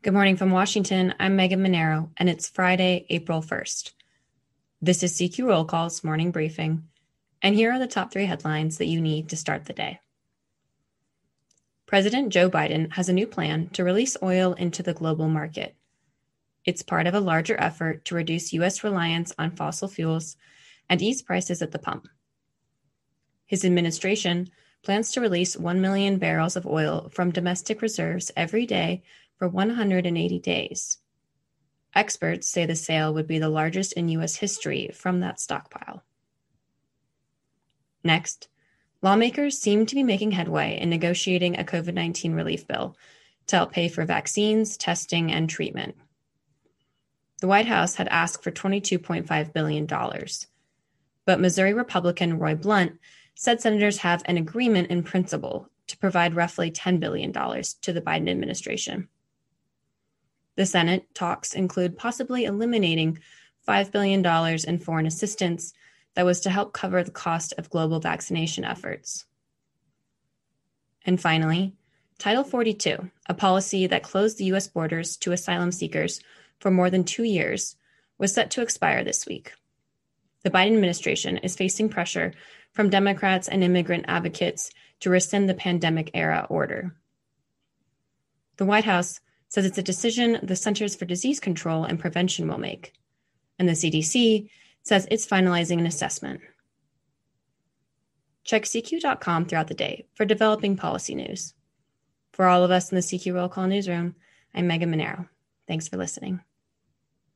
Good morning from Washington. I'm Megan Mineiro, and it's Friday, April 1st. This is CQ Roll Call's morning briefing, and here are the top three headlines that you need to start the day. President Joe Biden has a new plan to release oil into the global market. It's part of a larger effort to reduce U.S. reliance on fossil fuels and ease prices at the pump. His administration plans to release 1 million barrels of oil from domestic reserves every day for 180 days. Experts say the sale would be the largest in U.S. history from that stockpile. Next, lawmakers seem to be making headway in negotiating a COVID 19 relief bill to help pay for vaccines, testing, and treatment. The White House had asked for $22.5 billion, but Missouri Republican Roy Blunt said senators have an agreement in principle to provide roughly $10 billion to the Biden administration. The Senate talks include possibly eliminating $5 billion in foreign assistance that was to help cover the cost of global vaccination efforts. And finally, Title 42, a policy that closed the U.S. borders to asylum seekers for more than two years, was set to expire this week. The Biden administration is facing pressure from Democrats and immigrant advocates to rescind the pandemic era order. The White House says it's a decision the Centers for Disease Control and Prevention will make. And the CDC says it's finalizing an assessment. Check CQ.com throughout the day for developing policy news. For all of us in the CQ Roll Call newsroom, I'm Megan Mineiro. Thanks for listening.